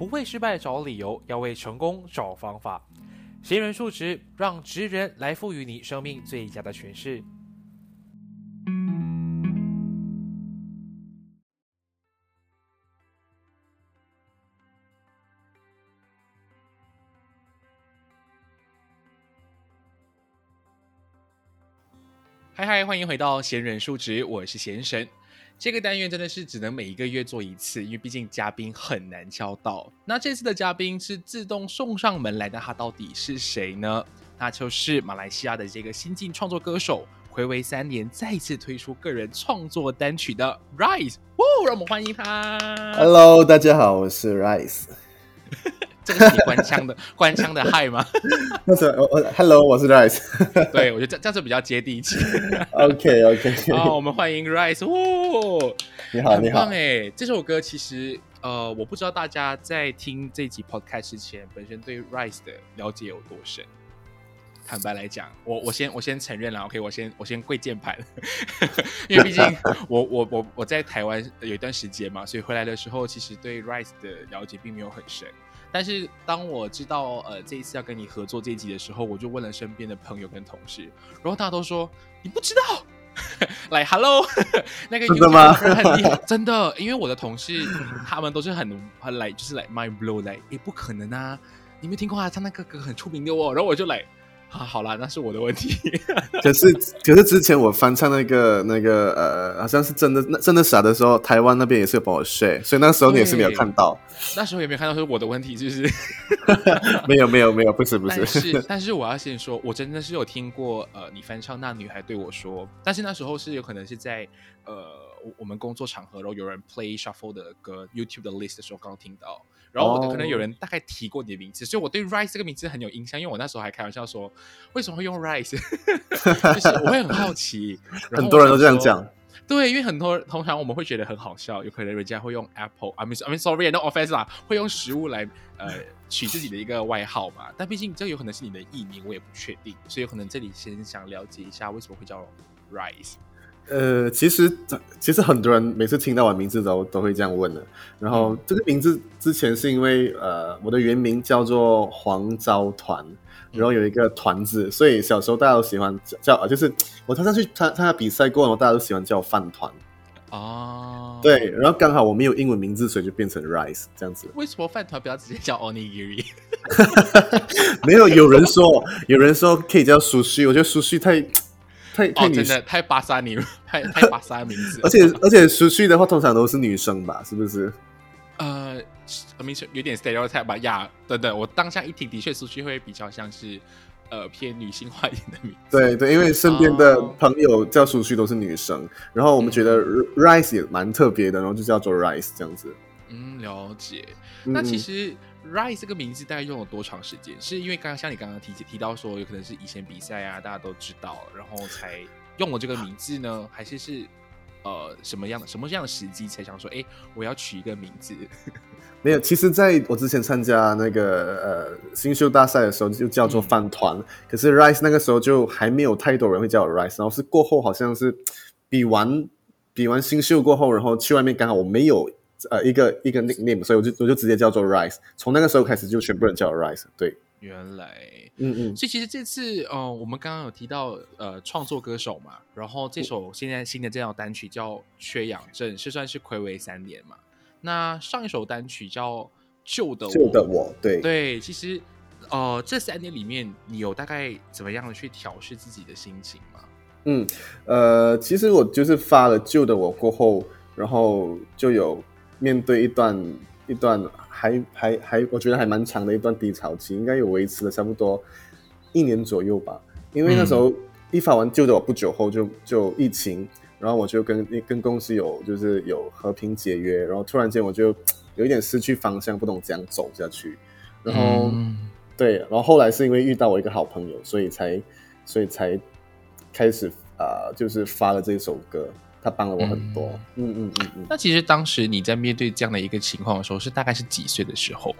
不为失败找理由，要为成功找方法。闲人数值，让职人来赋予你生命最佳的诠释。嗨嗨，欢迎回到闲人数值，我是闲神。这个单元真的是只能每一个月做一次，因为毕竟嘉宾很难敲到。那这次的嘉宾是自动送上门来的，他到底是谁呢？那就是马来西亚的这个新晋创作歌手，回违三年再次推出个人创作单曲的 Rise。哦，让我们欢迎他。Hello，大家好，我是 Rise。这个是你官腔的 官腔的嗨吗？那是我我 Hello，我是 Rice。对，我觉得这这样子比较接地气。OK OK。好，我们欢迎 Rice。哦，你好，你好。哎！这首歌其实呃，我不知道大家在听这集 Podcast 之前，本身对 Rice 的了解有多深。坦白来讲，我我先我先承认了，OK，我先我先跪键盘，因为毕竟我我我我在台湾有一段时间嘛，所以回来的时候，其实对 Rise 的了解并没有很深。但是当我知道呃这一次要跟你合作这一集的时候，我就问了身边的朋友跟同事，然后大家都说你不知道。来，Hello，那个真的吗 真的，因为我的同事他们都是很很来，就是来 mind blow 来，也不可能啊！你没听过啊？他那个歌很出名的哦。然后我就来，啊，好啦，那是我的问题。可是可是之前我翻唱那个那个呃，好像是真的那真的傻的时候，台湾那边也是有帮我 share，所以那时候你也是没有看到。那时候有没有看到是我的问题？是不是？没有没有没有，不是不但是。是，但是我要先说，我真的是有听过呃，你翻唱那女孩对我说，但是那时候是有可能是在呃我我们工作场合，然后有人 play shuffle 的歌 YouTube 的 list 的时候刚听到，然后我哦可能有人大概提过你的名字，所以我对 Rice 这个名字很有印象，因为我那时候还开玩笑说，为什么会用 Rice，就是我会很好奇，很多人都这样讲。对，因为很多通常我们会觉得很好笑，有可能人家会用 Apple，I mean I mean sorry，no offense 啦，会用食物来呃取自己的一个外号嘛。但毕竟这有可能是你的艺名，我也不确定，所以有可能这里先想了解一下为什么会叫 Rise。呃，其实其实很多人每次听到我名字都都会这样问的。然后这个名字之前是因为呃我的原名叫做黄昭团，然后有一个团字，所以小时候大家都喜欢叫就是我常常去参参加比赛过，然后大家都喜欢叫我饭团。哦，对，，然后刚好我没有英文名字，所以就变成 Rice 这样子。为什么饭团不要直接叫 Onigiri？没有有人说，有人说可以叫苏旭，我觉得苏旭太太太哦，真的太巴萨你，太太巴萨的名字，而且而且熟悉的话通常都是女生吧，是不是？呃，明显有点 stereotype 吧呀，等等，我当下一听，的确熟悉会比较像是呃偏女性化一点的名字。对对，因为身边的哦朋友叫苏旭都是女生，然后我们觉得 Rice 也蛮特别的，然后就叫做 Rice 这样子。嗯，了解。嗯那其实 Rise 这个名字大概用了多长时间？是因为刚刚像你刚刚提提到说，有可能是以前比赛啊，大家都知道，然后才用了这个名字呢？还是是呃什么样的什么样的时机才想说，哎，我要取一个名字？没有，其实在我之前参加那个呃新秀大赛的时候，就叫做嗯饭团。可是 Rice 那个时候就还没有太多人会叫我 Rice，然后是过后好像是比完比完新秀过后，然后去外面刚好我没有呃一个一个 nickname，所以我就我就直接叫做 Rice。从那个时候开始就全部人叫 Rice。对，原来。嗯嗯，所以其实这次，呃，我们刚刚有提到，呃，创作歌手嘛，然后这首现在新的这张单曲叫《缺氧症》，是算是暌违三年嘛。那上一首单曲叫《旧的我》，旧的我，对对，其实呃，这三年里面，你有大概怎么样的去调试自己的心情吗？嗯，呃，其实我就是发了旧的我过后，然后就有面对一段一段还还还，我觉得还蛮长的一段低潮期，应该有维持了差不多一年左右吧。因为那时候一发完旧的我不久后就就疫情，然后我就跟跟公司有就是有和平解约，然后突然间我就有一点失去方向，不懂怎样走下去，然后。嗯对，然后后来是因为遇到我一个好朋友，所以才所以才开始啊、呃就是发了这首歌，他帮了我很多。嗯嗯嗯嗯。那其实当时你在面对这样的一个情况的时候，是大概是几岁的时候？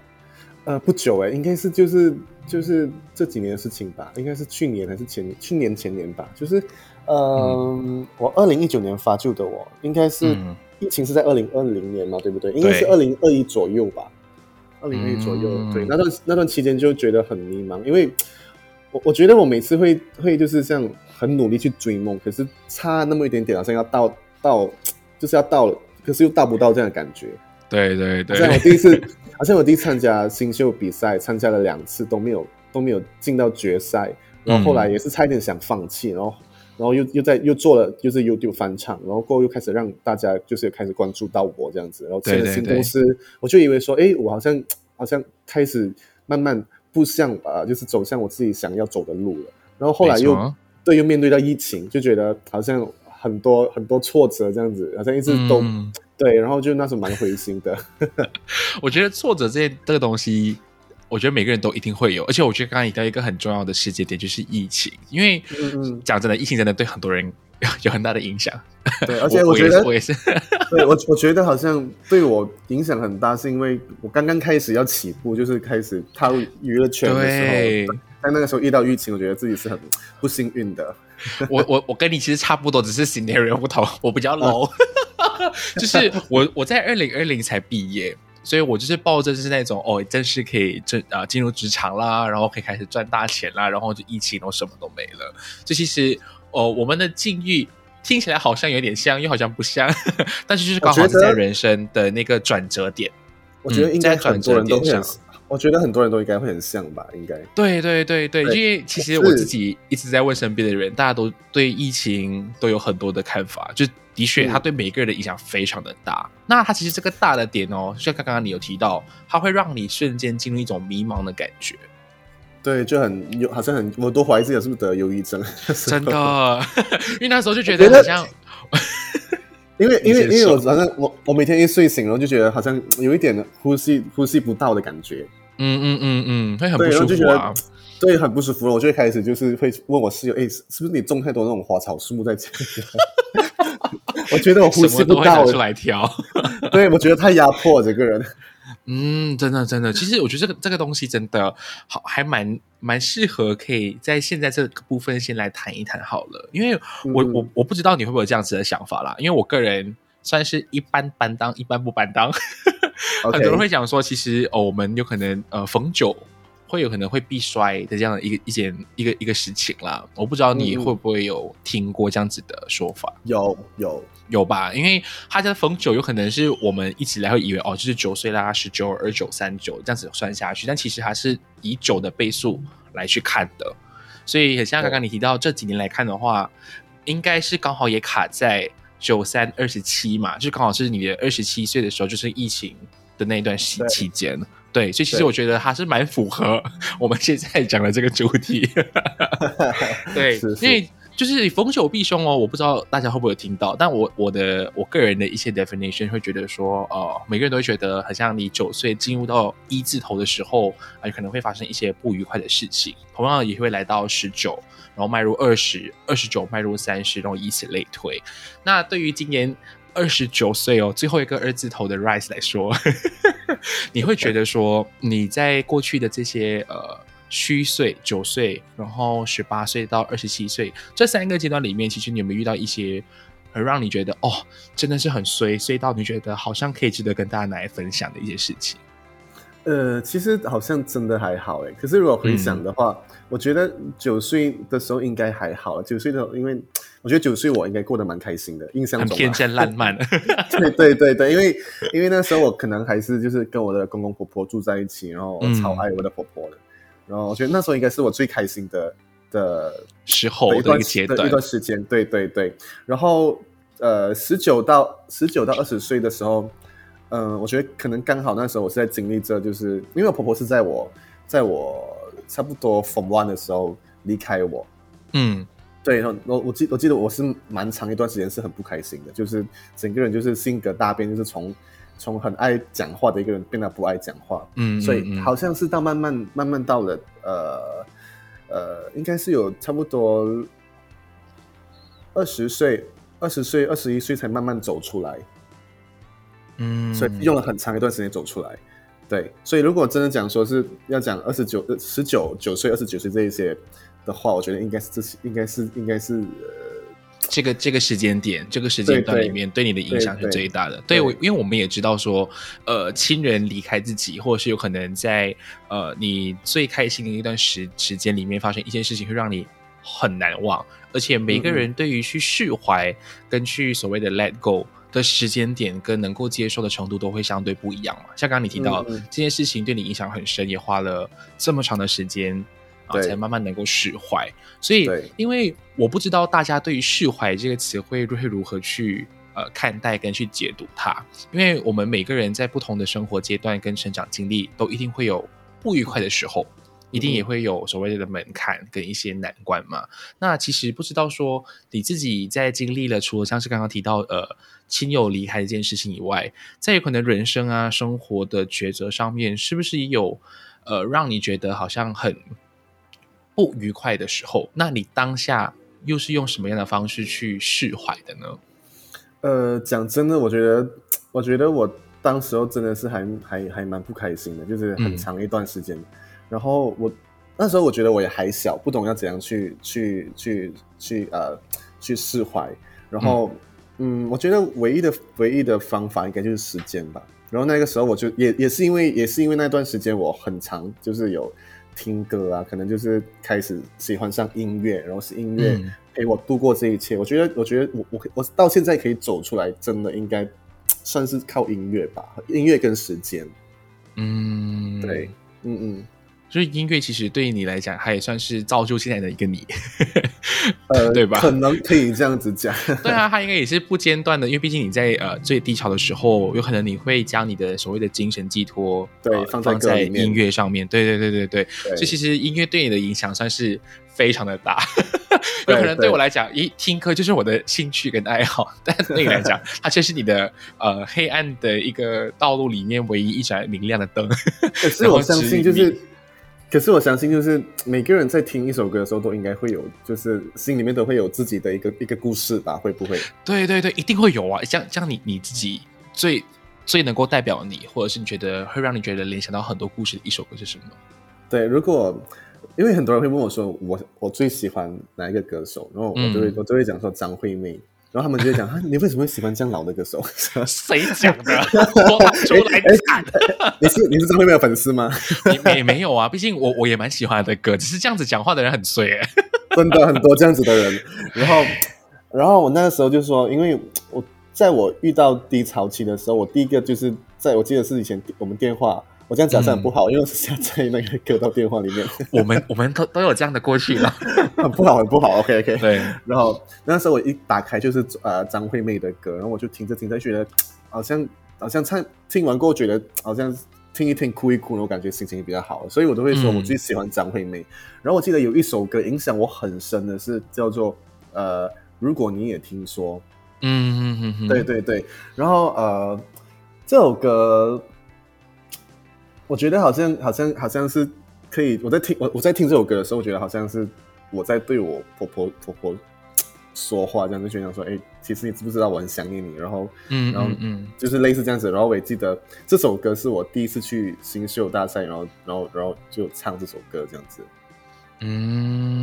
呃，不久哎，应该是就是就是这几年的事情吧，应该是去年还是前去年前年吧，就是嗯，我二零一九年发旧的我，应该是、嗯疫情是在二零二零年嘛，对不对？应该是二零二一左右吧。二零二一左右，嗯对，那段那段期间就觉得很迷茫，因为我我觉得我每次会会就是这样很努力去追梦，可是差那么一点点，好像要到到就是要到了，可是又到不到这样的感觉。对对好像我，第一次，好像我第一次参加新秀比赛，参加了两次都没有都没有进到决赛，然后后来也是差一点想放弃，然后然后又又在又做了就是 YouTube 翻唱，然后过后又开始让大家就是开始关注到我这样子，然后签了对对对新公司，我就以为说，哎，我好像好像开始慢慢步向呃，就是走向我自己想要走的路了，然后后来又对又面对到疫情，就觉得好像很多很多挫折这样子，好像一直都、嗯。对，然后就那时候蛮灰心的。我觉得挫折这这个东西，我觉得每个人都一定会有，而且我觉得刚刚提到一个很重要的时间点，就是疫情，因为讲真的，疫情真的对很多人有 有很大的影响。对，而且我我觉得我也是，对我我觉得好像对我影响很大，是因为我刚刚开始要起步，就是开始踏入娱乐圈的时候，在那个时候遇到疫情，我觉得自己是很不幸运的。我我我跟你其实差不多，只是 scenario 不同，我比较 low，、就是我我在二零二零才毕业。所以我就是抱着就是那种哦，正式可以正啊、进入职场啦，然后可以开始赚大钱啦，然后就疫情然后什么都没了。就其实哦，我们的境遇听起来好像有点像，又好像不像，但是就是刚好在人生的那个转折点。我觉得应该转很多人都会很折点，我觉得很多人都应该会很像吧，应该。对对对对，因为其实我自己一直在问身边的人，大家都对疫情都有很多的看法，就的确嗯它对每个人的影响非常的大。那它其实这个大的点哦，就像刚刚你有提到，它会让你瞬间进入一种迷茫的感觉，对，就很有，好像很，我都怀疑自己是不是得忧郁症。真的，因为那时候就觉得得好像 因为因为因为我好像我我每天一睡醒，然后就觉得好像有一点呼吸呼吸不到的感觉，嗯嗯嗯嗯，会很不舒后就觉服啊得。对很不舒服了。我就会开始就是会问我室友，哎，是是不是你种太多那种花草树木在家里？我觉得我呼吸不到出，来挑，对我觉得太压迫了整个人。嗯，真的真的，其实我觉得这个这个东西真的好，还蛮蛮适合可以在现在这个部分先来谈一谈好了，因为我、嗯。我我不知道你会不会有这样子的想法啦，因为我个人算是一般般当，一般不般当，很多人会讲说，其实哦，我们有可能呃逢九会有可能会必衰的这样的一个一件一个一个事情啦，我不知道你会不会有听过这样子的说法。有有，有吧？因为他的逢九有可能是我们一直来会以为哦，就是九岁啦、十九、二九、三九这样子算下去，但其实它是以九的倍数来去看的，所以很像刚刚你提到这几年来看的话，应该是刚好也卡在九三二十七嘛，就刚好是你的二十七岁的时候，就是疫情的那一段期对期间。对，所以其实我觉得还是蛮符合我们现在讲的这个主题。对，是是因为就是逢九必凶哦，我不知道大家会不会有听到，但我我的我个人的一些 definition 会觉得说，呃，每个人都会觉得，好像你九岁进入到一字头的时候，啊、有可能会发生一些不愉快的事情，同样也会来到十九，然后迈入二十，二十九迈入三十，然后以此类推。那对于今年二十九岁哦，最后一个二字头的 Rise 来说，你会觉得说你在过去的这些呃虚岁九岁，然后十八岁到二十七岁这三个阶段里面，其实你有没有遇到一些很让你觉得哦，真的是很衰，衰到你觉得好像可以值得跟大家来分享的一些事情？呃，其实好像真的还好哎。可是如果回想的话，我觉得九岁的时候应该还好。九岁的时候，因为我觉得九岁我应该过得蛮开心的，印象中、天真烂漫，对对对对，因为因为那时候我可能还是就是跟我的公公婆婆住在一起，然后我超爱我的婆婆的，然后我觉得那时候应该是我最开心的的时候的一个阶段的一，段。时间，对对对。然后呃，十九到十九到二十岁的时候，嗯、我觉得可能刚好那时候我是在经历着，就是因为我婆婆是在我在我差不多 Form One 的时候离开我，嗯对，我我记我记得我是蛮长一段时间是很不开心的，就是整个人就是性格大变，就是从从很爱讲话的一个人变得不爱讲话，嗯，所以好像是到慢慢慢慢到了呃呃，应该是有差不多二十岁、二十岁、二十一岁才慢慢走出来，嗯，所以用了很长一段时间走出来。对，所以如果真的讲说是要讲二十九、十九九岁、二十九岁这一些的话，我觉得应该是这是，应该是应该是呃这个这个时间点，这个时间段里面对你的影响是最大的。对，我因为我们也知道说，呃，亲人离开自己，或者是有可能在呃你最开心的一段时时间里面发生一件事情，会让你很难忘。而且每个人对于去释怀跟去所谓的 let go 的时间点跟能够接受的程度都会相对不一样嘛。像刚刚你提到这件事情对你影响很深，也花了这么长的时间。啊，才慢慢能够释怀。所以，因为我不知道大家对于释怀这个词汇会如何去呃看待跟去解读它，因为我们每个人在不同的生活阶段跟成长经历，都一定会有不愉快的时候，一定也会有所谓的门槛跟一些难关嘛。那其实不知道说你自己在经历了，除了像是刚刚提到呃亲友离开这件事情以外，在有可能人生啊生活的抉择上面，是不是也有呃让你觉得好像很。不愉快的时候，那你当下又是用什么样的方式去释怀的呢？呃，讲真的，我觉得，我觉得我当时候真的是还还还蛮不开心的，就是很长一段时间。然后我那时候我觉得我也还小，不懂要怎样去去去去呃去释怀。然后嗯，我觉得唯一的唯一的方法应该就是时间吧。然后那个时候我就也也是因为也是因为那段时间我很长就是有。听歌啊，可能就是开始喜欢上音乐，然后是音乐陪我度过这一切。我觉得，我觉得我我我到现在可以走出来，真的应该算是靠音乐吧，音乐跟时间。嗯，对，嗯嗯。所以音乐其实对于你来讲，它也算是造就现在的一个你，呃，对吧？可能可以这样子讲。对啊，它应该也是不间断的，因为毕竟你在呃最低潮的时候，有可能你会将你的所谓的精神寄托，对，放在音乐上面。对对对对对。所以其实音乐对你的影响算是非常的大。有可能对我来讲，一听歌就是我的兴趣跟爱好，但对你来讲，它却是你的呃黑暗的一个道路里面唯一一盏明亮的灯。可是我相信就是。可是我相信，就是每个人在听一首歌的时候，都应该会有，就是心里面都会有自己的一个一个故事吧？会不会？对对对，一定会有啊！像像你你自己最最能够代表你，或者是你觉得会让你觉得联想到很多故事的一首歌是什么？对，如果因为很多人会问我说，我我最喜欢哪一个歌手，然后我就会我就会讲说张惠妹。然后他们就会讲啊，你为什么会喜欢这样老的歌手？谁讲的？我出来看。你是你是张惠妹的粉丝吗？也没有啊，毕竟我我也蛮喜欢的歌，只是这样子讲话的人很衰哎。真的很多这样子的人。然后，然后我那个时候就说，因为我在我遇到低潮期的时候，我第一个就是在我记得是以前我们电话。我这样讲是很不好，因为我是下在那个 歌到电话里面。我们我们都都有这样的过去了，很不好，很不好。OK OK。对。然后那时候我一打开就是呃张惠妹的歌，然后我就听着听着觉得好像好像唱听完过后觉得好像听一听哭一哭，我感觉心情也比较好，所以我都会说我最喜欢张惠妹。然后我记得有一首歌影响我很深的是叫做呃如果你也听说，嗯嗯嗯，对对对。然后呃这首歌。我觉得好像好像好像是可以，我在听我我在听这首歌的时候，我觉得好像是我在对我婆婆婆婆说话，这样就觉得说，哎，其实你知不知道我很想念你？然后，嗯，然后，嗯，就是类似这样子。然后我也记得这首歌是我第一次去新秀大赛，然后，然后，然后就唱这首歌这样子。嗯，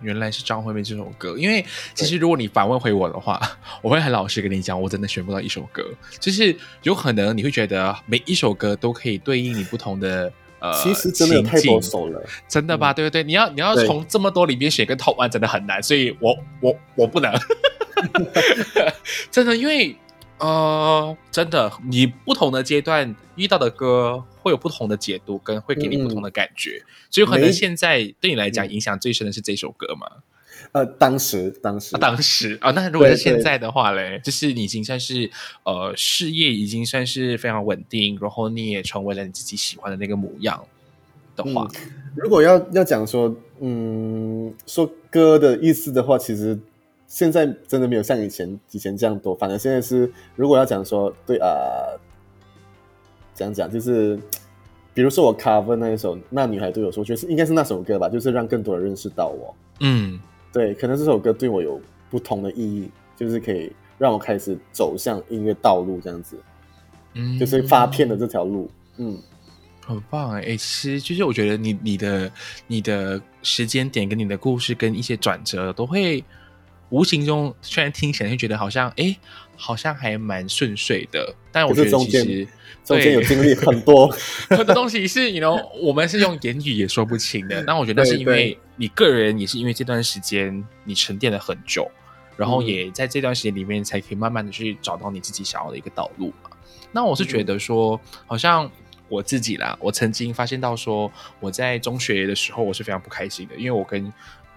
原来是张惠妹这首歌。因为其实如果你反问回我的话，我会很老实跟你讲，我真的选不到一首歌。就是有可能你会觉得每一首歌都可以对应你不同的呃，其实真的太多首了，真的吧？对不对？你要你要从这么多里面选个 top one，真的很难。所以我我我不能，真的，因为。呃，真的，你不同的阶段遇到的歌会有不同的解读，跟会给你不同的感觉，所以可能现在对你来讲影响最深的是这首歌嘛？呃，当时，当时，当时。啊，那如果是现在的话嘞，就是你已经算是呃事业已经算是非常稳定，然后你也成为了你自己喜欢的那个模样的话，如果要要讲说，嗯，说歌的意思的话，其实。现在真的没有像以前以前这样多，反正现在是，如果要讲说对啊，讲讲就是，比如说我 cover 那一首《那女孩对我说》，就是应该是那首歌吧，就是让更多人认识到我。嗯，对，可能这首歌对我有不同的意义，就是可以让我开始走向音乐道路这样子，嗯，就是发片的这条路，嗯，很棒哎，其实就是我觉得你你的你的时间点跟你的故事跟一些转折都会。无形中虽然听起来会觉得好像哎，好像还蛮顺遂的，但我觉得其实中间有经历很多。很多东西是，你 know 我们是用言语也说不清的。那我觉得是因为你个人也是因为这段时间你沉淀了很久，然后也在这段时间里面才可以慢慢的去找到你自己想要的一个道路嘛。那我是觉得说，好像我自己啦，我曾经发现到说，我在中学的时候我是非常不开心的，因为我跟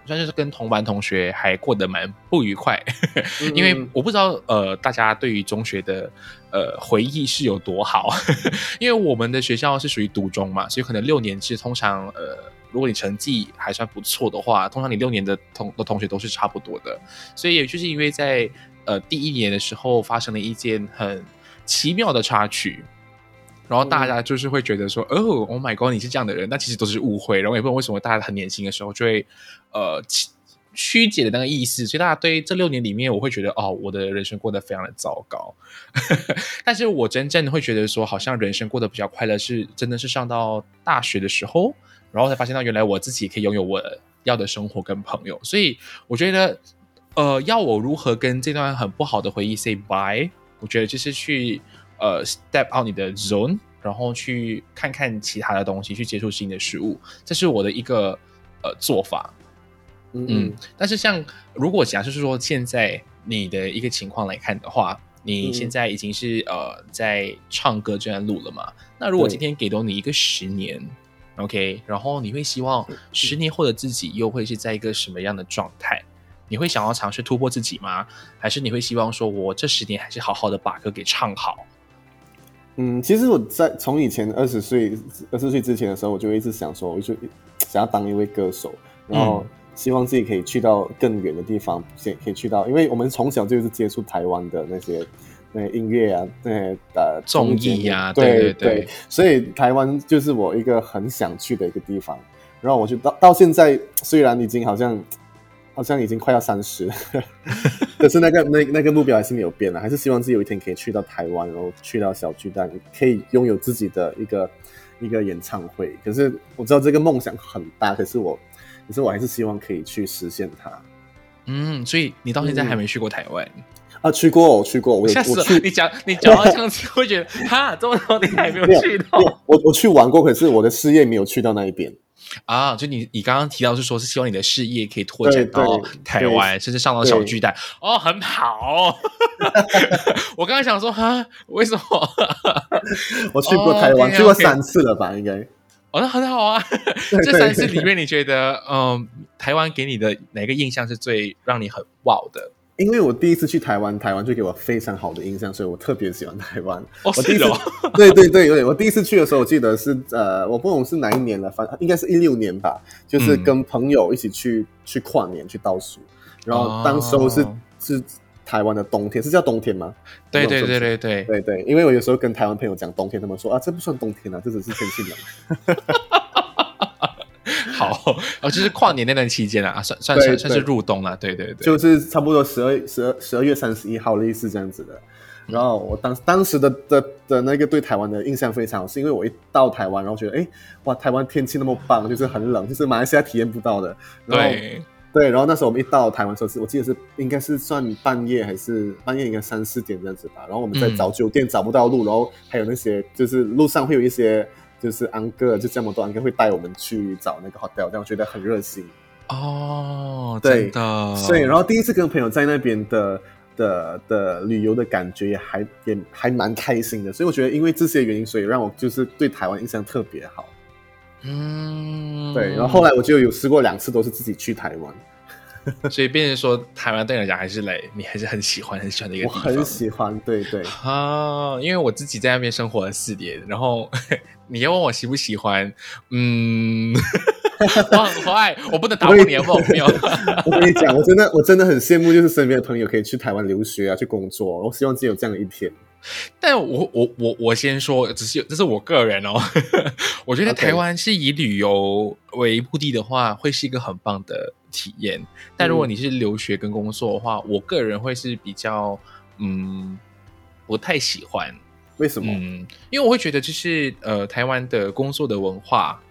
算是跟同班同学还过得蛮不愉快，因为我不知道呃，大家对于中学的呃回忆是有多好，因为我们的学校是属于独中嘛，所以可能六年制通常呃，如果你成绩还算不错的话，通常你六年的同的同学都是差不多的，所以也就是因为在呃第一年的时候发生了一件很奇妙的插曲。然后大家就是会觉得说，哦，Oh my God，你是这样的人，那其实都是误会。然后也不知道为什么大家很年轻的时候就会，呃，曲解的那个意思。所以大家对这六年里面，我会觉得，哦，我的人生过得非常的糟糕。但是我真正会觉得说，好像人生过得比较快乐，是真的是上到大学的时候，然后才发现到原来我自己可以拥有我要的生活跟朋友。所以我觉得，呃，要我如何跟这段很不好的回忆 say bye，我觉得就是去。呃，step out 你的 zone，然后去看看其他的东西，去接触新的事物，这是我的一个呃做法。嗯，但是像如果假设是说现在你的一个情况来看的话，你现在已经是呃在唱歌这段路了嘛？那如果今天给到你一个十年，OK，然后你会希望十年后的自己又会是在一个什么样的状态？你会想要尝试突破自己吗？还是你会希望说我这十年还是好好的把歌给唱好？嗯，其实我在从以前二十岁、二十岁之前的时候，我就一直想说，我就想要当一位歌手，然后希望自己可以去到更远的地方，先可以去到，因为我们从小就是接触台湾的那些那音乐啊，那些呃综艺呀，对对对，所以台湾就是我一个很想去的一个地方。然后我就到到现在，虽然已经好像。好像已经快要三十，可是那个那那个目标还是没有变了，还是希望自己有一天可以去到台湾，然后去到小巨蛋，可以拥有自己的一个一个演唱会。可是我知道这个梦想很大，可是我，可是我还是希望可以去实现它。嗯，所以你到现在还没去过台湾啊？去过，我去过，我我去。你讲你讲到这样子，会觉得哈，这么多你还没有去到？我我去玩过，可是我的事业没有去到那一边。啊，就你你刚刚提到是说，是希望你的事业可以拓展到台湾，甚至上到小巨蛋哦，很好。我刚刚想说，哈，为什么？我去过台湾，去过三次了吧？应该哦，那很好啊。这三次里面，你觉得嗯，台湾给你的哪个印象是最让你很 wow 的？因为我第一次去台湾，台湾就给我非常好的印象，所以我特别喜欢台湾。哦，是哦，对对对，有点。我第一次去的时候，我记得是呃，我不懂是哪一年了，反正应该是一六年吧，就是跟朋友一起去去跨年去倒数，然后当时候是是台湾的冬天，是叫冬天吗？对对对对对对对，因为我有时候跟台湾朋友讲冬天，他们说啊，这不算冬天啊，这只是天气冷。好，哦，就是跨年那段期间啊，算算算算是入冬了，对对对，就是差不多十二十二十二月三十一号类似这样子的。然后我当当时的的的那个对台湾的印象非常好，是因为我一到台湾，然后觉得哎，哇，台湾天气那么棒，就是很冷，就是马来西亚体验不到的。对对，然后那时候我们一到台湾时候是，我记得是应该是算半夜还是半夜应该三四点这样子吧。然后我们在找酒店找不到路，然后还有那些就是路上会有一些。就是安哥，就这么多安哥会带我们去找那个 hotel，让我觉得很热心哦。对的，所以然后第一次跟朋友在那边的的的旅游的感觉也还也还蛮开心的，所以我觉得因为这些原因，所以让我就是对台湾印象特别好。嗯，对。然后后来我就有试过两次，都是自己去台湾。所以，变成说台湾对你来讲还是来，你还是很喜欢、很喜欢的一个地方。我很喜欢，对对啊，因为我自己在那边生活了四年，然后 你要问我喜不喜欢，嗯，我很坏，我不能打破你的梦。没有，我跟你讲，我真的，我真的很羡慕，就是身边的朋友可以去台湾留学啊，去工作。我希望自己有这样的一天。但我我我我先说，只是这是我个人哦。我觉得台湾是以旅游为目的的话，会是一个很棒的体验。但如果你是留学跟工作的话，我个人会是比较嗯不太喜欢。为什么？嗯，因为我会觉得就是呃，台湾的工作的文化，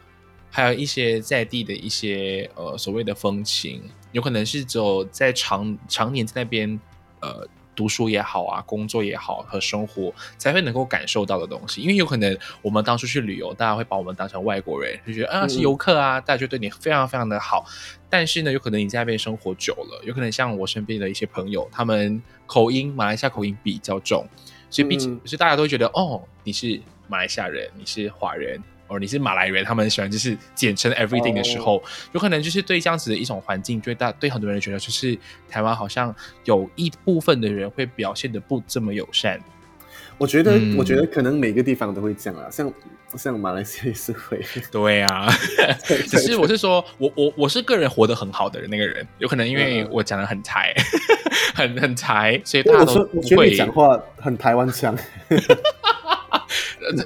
还有一些在地的一些呃所谓的风情，有可能是只有在常常年在那边呃。读书也好啊，工作也好和生活才会能够感受到的东西，因为有可能我们当初去旅游，大家会把我们当成外国人，就觉得啊是游客啊，大家就对你非常非常的好。但是呢，有可能你在那边生活久了，有可能像我身边的一些朋友，他们口音马来西亚口音比较重，所以毕竟所以大家都会觉得哦，你是马来西亚人，你是华人。哦，你是马来人，他们喜欢就是简称 everything 的时候，有可能就是对这样子的一种环境，对大对很多人觉得，就是台湾好像有一部分的人会表现的不这么友善。我觉得，我觉得可能每个地方都会这样啊，像像马来西亚也是会。对啊 只是我是说，我我我是个人活得很好的人，那个人有可能因为我讲的很台，很很台，所以大家都会讲话很台湾腔。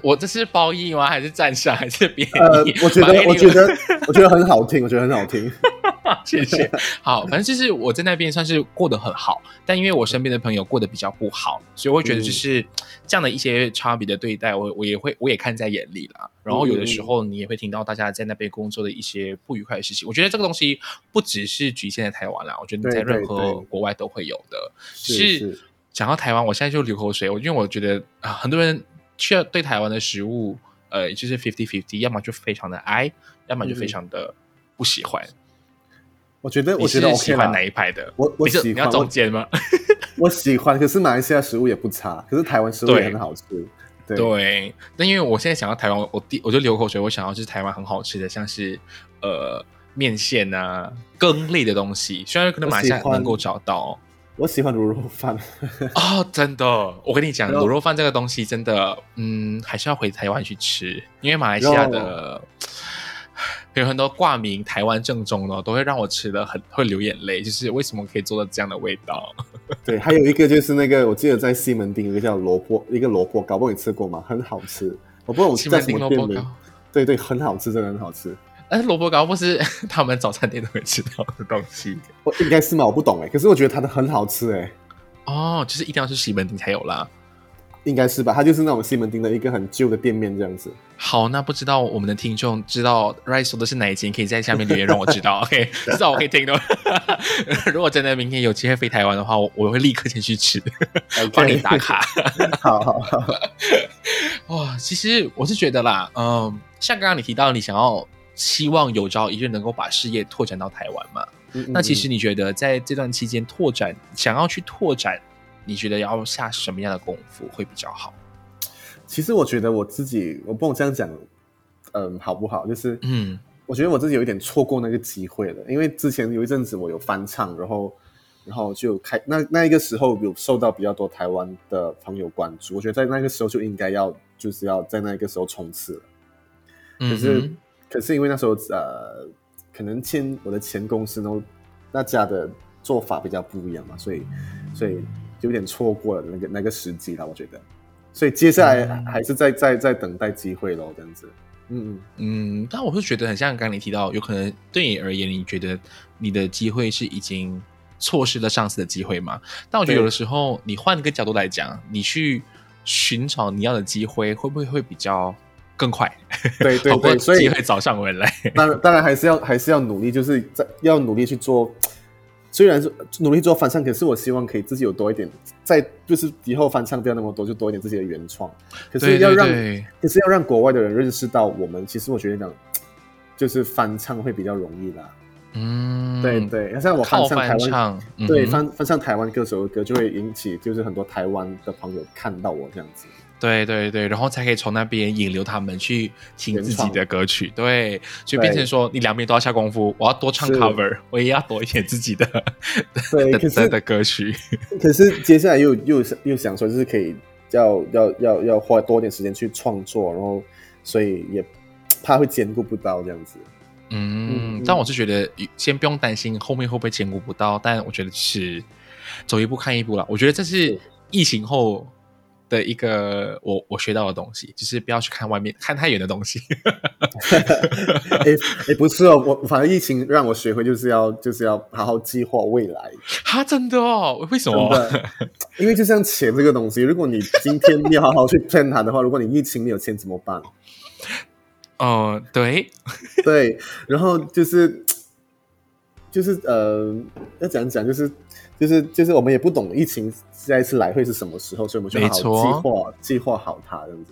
我这是褒义吗？还是赞赏？还是贬义？呃，我觉得，我觉得，我觉得很好听，我觉得很好听。谢谢。好，反正就是我在那边算是过得很好，但因为我身边的朋友过得比较不好，所以我会觉得就是这样的一些差别的对待，我我也会我也看在眼里了。然后有的时候你也会听到大家在那边工作的一些不愉快的事情。我觉得这个东西不只是局限在台湾啦，我觉得在任何国外都会有的。是讲到台湾，我现在就流口水，我因为我觉得啊，很多人。却对台湾的食物，呃，就是 fifty fifty，要么就非常的爱，要么就非常的不喜欢。我觉得，我觉得喜欢哪一派的？我我喜欢。你要总结吗？我喜欢，可是马来西亚食物也不差，可是台湾食物也很好吃。对，那因为我现在想到台湾，我第我就流口水，我想要就是台湾很好吃的，像是呃面线啊羹类的东西，虽然可能马来西亚能够找到。我喜欢卤肉饭 哦，真的，我跟你讲，卤肉饭这个东西真的，嗯，还是要回台湾去吃，因为马来西亚的 有很多挂名台湾正宗的，都会让我吃的很会流眼泪。就是为什么可以做到这样的味道？对，还有一个就是那个，我记得在西门町一个叫萝卜，一个萝卜糕，不你吃过吗？很好吃，我不知道我在什么店名。对对，很好吃，真的很好吃。但是萝卜糕不是 他们早餐店都会吃到的东西，我应该是吗？我不懂哎，可是我觉得它的很好吃哎。哦，就是一定要去西门町才有啦，应该是吧？它就是那种西门町的一个很旧的店面这样子。好，那不知道我们的听众知道 Rice 说的是哪一间，可以在下面留言让我知道。OK，至少我可以听到。如果真的明天有机会飞台湾的话，我我会立刻先去吃，帮你打卡。好好好。哇，其实我是觉得啦，嗯，像刚刚你提到你想要。希望有朝一日能够把事业拓展到台湾嘛？那其实你觉得在这段期间拓展，想要去拓展，你觉得要下什么样的功夫会比较好？其实我觉得我自己，我不能这样讲，嗯，好不好？就是，嗯，我觉得我自己有一点错过那个机会了，因为之前有一阵子我有翻唱，然后，然后就开那那一个时候有受到比较多台湾的朋友关注，我觉得在那个时候就应该要就是要在那个时候冲刺了，可是。可是因为那时候呃，可能前我的前公司呢，那家的做法比较不一样嘛，所以所以有点错过了那个那个时机了，我觉得。所以接下来还是在在在等待机会咯，这样子。嗯嗯嗯。但我是觉得很像刚刚你提到，有可能对你而言，你觉得你的机会是已经错失了上次的机会嘛？但我觉得有的时候，你换一个角度来讲，你去寻找你要的机会，会不会会比较？更快，对对 对，所以会找上门来。当然，当然还是要还是要努力，就是在要努力去做。虽然是努力做翻唱，可是我希望可以自己有多一点，在就是以后翻唱不要那么多，就多一点自己的原创。可是要让，可是要让国外的人认识到我们。其实我觉得讲，就是翻唱会比较容易啦。嗯，对对，像我翻唱台湾，对翻翻唱台湾歌手的歌，就会引起就是很多台湾的朋友看到我这样子。对对对，然后才可以从那边引流他们去听自己的歌曲，对，所以变成说你两边都要下功夫，我要多唱 cover，我也要多一点自己的对 的歌曲。可是接下来又又又想说，就是可以要要要要花多点时间去创作，然后所以也怕会兼顾不到这样子。嗯，但我是觉得先不用担心后面会不会兼顾不到，但我觉得是走一步看一步了。我觉得这是疫情后。的一个我我学到的东西，就是不要去看外面看太远的东西。哎哎，不是哦，我反正疫情让我学会就是要就是要好好计划未来。哈，真的哦？为什么？因为就像钱这个东西，如果你今天没有好好去骗它的话，如果你疫情没有钱怎么办？哦，对，对，然后就是就是呃，要讲讲，就是就是就是我们也不懂疫情下一次来会是什么时候，所以我们就好好计划计划好它这样子。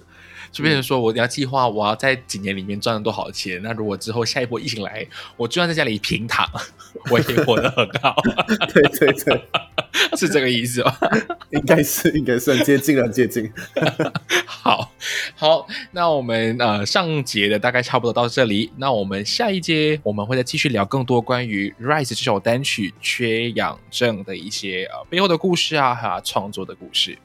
就变成说我要计划我要在几年里面赚多少钱。那如果之后下一波疫情来，我就算在家里平躺，我也活得很好，对 对对，是这个意思吧？应该是应该是很接近了，很接近。好好，那我们呃上节的大概差不多到这里。那我们下一节我们会再继续聊更多关于《Rise》这首单曲缺氧症的一些呃背后的故事啊，还有创作的故事。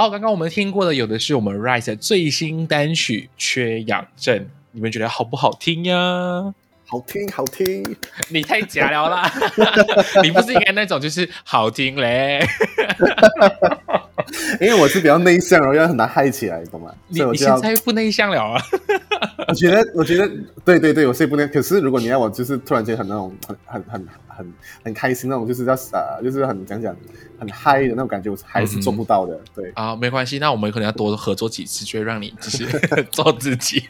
好，刚刚我们听过的有的是我们 Rise 的最新单曲《缺氧症》，你们觉得好不好听呀？好听好听，你太假了啦！你不是应该那种就是好听嘞？因为我是比较内向，然后又很难嗨起来，懂吗？你你所以我就要现在 不内向了啊？我觉得，我觉得，对对对，我是不内。可是如果你要我，就是突然间很那种很很很很很开心那种，就是要呃，就是很讲讲很嗨的那种感觉，我还是做不到的。对，啊，没关系，那我们可能要多合作几次，就会让你就是做自己。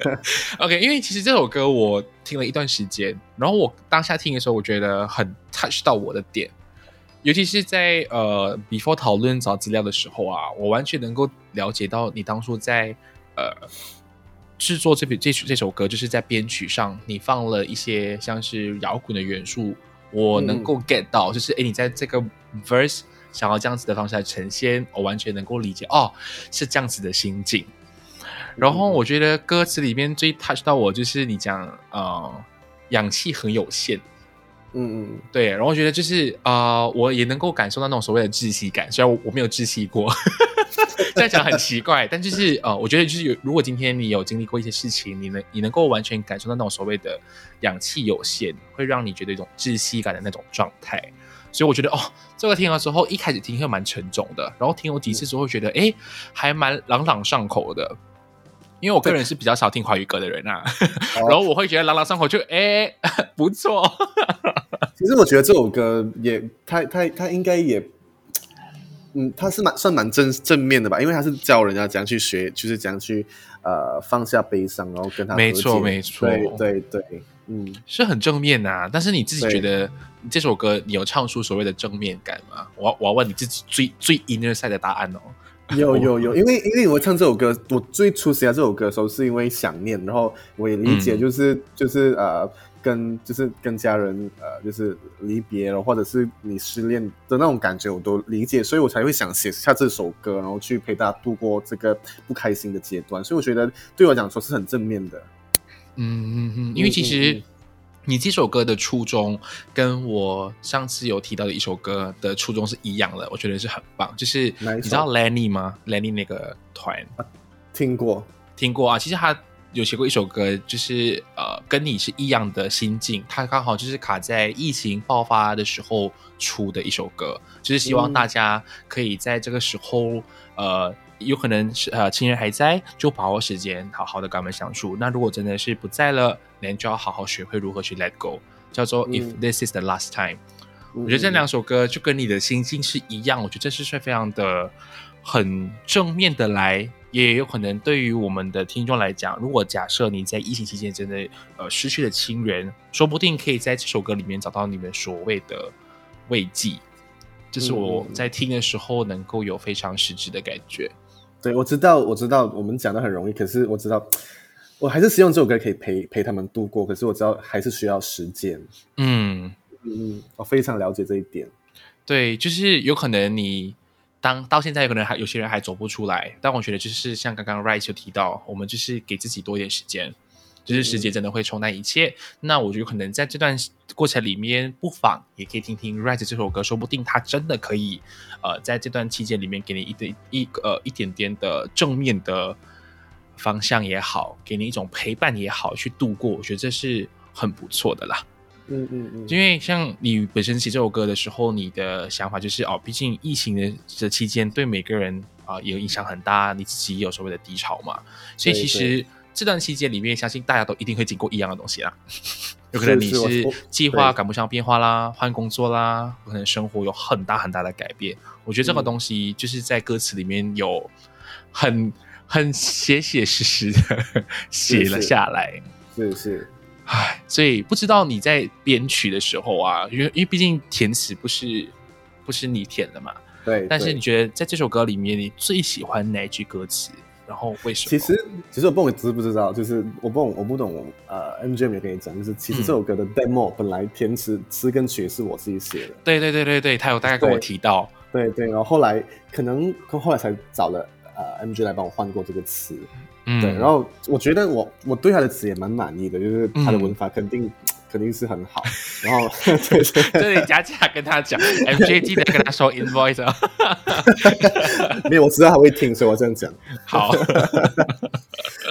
OK，因为其实这首歌我听了一段时间，然后我当下听的时候，我觉得很 touch 到我的点，尤其是在呃 before 讨论找资料的时候啊，我完全能够了解到你当初在呃制作这笔这首这首歌，就是在编曲上你放了一些像是摇滚的元素，我能够 get 到，就是诶，你在这个 verse 想要这样子的方式来呈现，我完全能够理解哦，是这样子的心境。然后我觉得歌词里面最 touch 到我就是你讲呃氧气很有限，嗯嗯，对，然后我觉得就是啊、呃我也能够感受到那种所谓的窒息感，虽然我我没有窒息过，这样讲很奇怪，但就是呃，我觉得就是有，如果今天你有经历过一些事情，你能你能够完全感受到那种所谓的氧气有限，会让你觉得一种窒息感的那种状态。所以我觉得哦，这个听的时候一开始听会蛮沉重的，然后听了几次之后觉得哎，还蛮朗朗上口的。因为我个人是比较少听华语歌的人啊，然后我会觉得朗朗上口就哎 不错。其实我觉得这首歌也，他他他应该也，嗯，他是蛮算蛮正正面的吧，因为他是教人家怎样去学，就是怎样去呃放下悲伤，然后跟他没错没错对对对，嗯，是很正面呐、但是你自己对觉得这首歌你有唱出所谓的正面感吗？我要我要问你自己最最 inner side 的答案哦。有有有，因为因为我唱这首歌，我最初写这首歌的时候是因为想念，然后我也理解，嗯就是、就是呃，跟就是跟家人呃，就是离别了，或者是你失恋的那种感觉，我都理解，所以我才会想写下这首歌，然后去陪大家度过这个不开心的阶段。所以我觉得对我来讲说是很正面的。嗯嗯嗯，因为其嗯实嗯你这首歌的初衷跟我上次有提到的一首歌的初衷是一样的，我觉得是很棒。就是你知道 Lenny 吗？Lenny 那个团听过，听过啊？其实他有写过一首歌，就是呃跟你是一样的心境，他刚好就是卡在疫情爆发的时候出的一首歌，就是希望嗯大家可以在这个时候呃。有可能是呃亲人还在，就把握时间，好好的跟他们相处。那如果真的是不在了，那你就要好好学会如何去 let go，叫做嗯 If this is the last time。我我觉得这两首歌就跟你的心境是一样，我觉得这是是非常的很正面的来，也有可能对于我们的听众来讲，如果假设你在疫情期间真的呃失去了亲人，说不定可以在这首歌里面找到你们所谓的慰藉。这是我嗯在听的时候能够有非常实质的感觉。对，我知道，我知道，我们讲的很容易，可是我知道，我还是希望这首歌可以陪陪他们度过。可是我知道还是需要时间。嗯，嗯，我非常了解这一点。对，就是有可能你当到现在，有可能还有些人还走不出来，但我觉得就是像刚刚 Rice 有提到，我们就是给自己多一点时间，就是时间真的会冲淡一切。那我觉得可能在这段过程里面，不妨也可以听听 Rice 这首歌，说不定他真的可以呃在这段期间里面给你一点一呃一点点的正面的方向也好，给你一种陪伴也好，去度过，我觉得这是很不错的啦。嗯嗯嗯，因为像你本身写这首歌的时候，你的想法就是哦，毕竟疫情的这期间对每个人啊、有影响很大，你自己也有所谓的低潮嘛，所以其实这段期间里面，相信大家都一定会经过一样的东西啦。有可能你是计划赶不上变化啦，换工作啦，有可能生活有很大很大的改变。我觉得这个嗯东西就是在歌词里面有很很写写实实的写了下来。是是，唉，所以不知道你在编曲的时候啊，因为因为毕竟填词不是不是你填的嘛，对，对但是你觉得在这首歌里面，你最喜欢哪一句歌词？然后为什么？其实其实我不懂你知不知道，就是我不懂我不懂呃，MGM 也跟你讲，就是其实这首歌的 demo 本来填词词跟曲是我自己写的，对对对对对，他有大概跟我提到，对对，然后后来可能后来才找了呃 MG 来帮我换过这个词，嗯，对，然后我觉得我我对他的词也蛮满意的，就是他的嗯。文法肯定、肯定是很好，然后这里佳佳跟他讲，MJ 记得跟他说 invoice 啊，没有我知道他会听，所以我这样讲。好，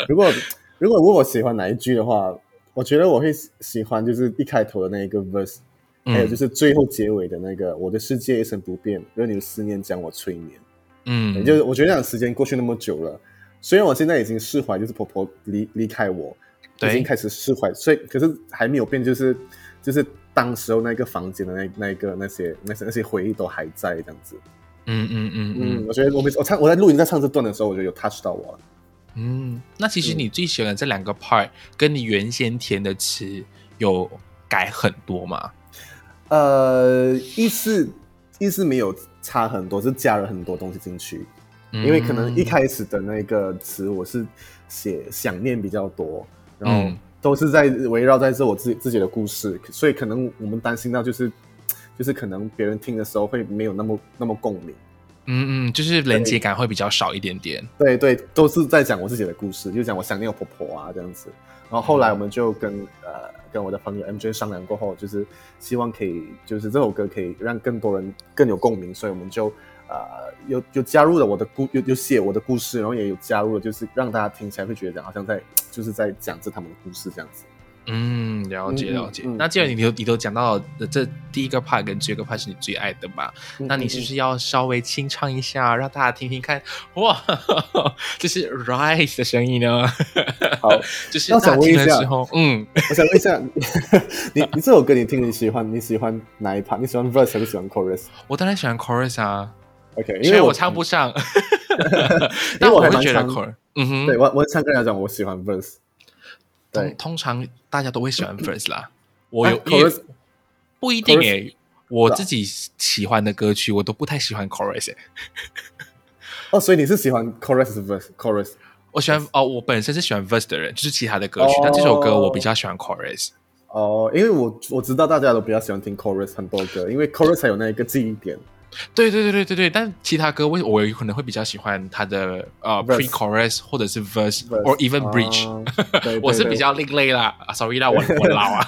如果如果问我喜欢哪一句的话，我觉得我会喜欢就是一开头的那一个 verse，、还有就是最后结尾的那个“我的世界一成不变，任你的思念将我催眠”。嗯，就是我觉得时间过去那么久了，虽然我现在已经释怀，就是婆婆离离开我，对已经开始释怀，所以可是还没有变，就是就是当时候那个房间的那那一个那些那些那些回忆都还在这样子。嗯嗯嗯嗯，嗯我觉得我每次我唱我在录音在唱这段的时候，我觉得有 touch 到我了。嗯，那其实你最喜欢的这两个 part 跟你原先填的词有改很多吗？呃，意思意思没有差很多，是加了很多东西进去。因为可能一开始的那个词我是写想念比较多，然后嗯都是在围绕在这我自己自己的故事，所以可能我们担心到就是就是可能别人听的时候会没有那么那么共鸣。嗯嗯，就是连接感会比较少一点点。对对，都是在讲我自己的故事，就讲我想念我婆婆啊这样子。然后后来我们就跟呃跟我的朋友 MJ 商量过后，就是希望可以就是这首歌可以让更多人更有共鸣，所以我们就呃有有加入了我的故有有写我的故事，然后也有加入了就是让大家听起来会觉得好像在就是在讲着他们的故事这样子。嗯，了解了解。嗯那既然你都你都讲到了这第一个 part 跟第二个 part 是你最爱的嘛，那你是不是要稍微清唱一下，让大家听听看？哇，这是 Rise 的声音呢。好，就是那大家听想问一下嗯，我想问一下，你你这首歌你听你喜欢你喜欢哪一 part？你喜欢 verse 还是喜欢 chorus？OK，、我当然喜欢 chorus 啊，OK，因为我唱不上，因但为我还会觉得 chorus，嗯哼，对我我常跟人家讲我喜欢 verse。对通通常大家都会喜欢 verse 啦。我有 chorus- 不一定 chorus- 诶，我自己喜欢的歌曲我都不太喜欢 chorus 诶。哦，所以你是喜欢 chorus 还是 verse？chorus 我喜欢哦，我本身是喜欢 verse 的人，就是其他的歌曲，哦但这首歌我比较喜欢 chorus。哦，因为我我知道大家都比较喜欢听 chorus 很多歌，因为 chorus 才有那一个记忆点。对对对对对对，但其他歌我我有可能会比较喜欢他的呃 pre-chorus 或者是 verse or even bridge。我是比较另类啦，sorry 啦，我我老啊。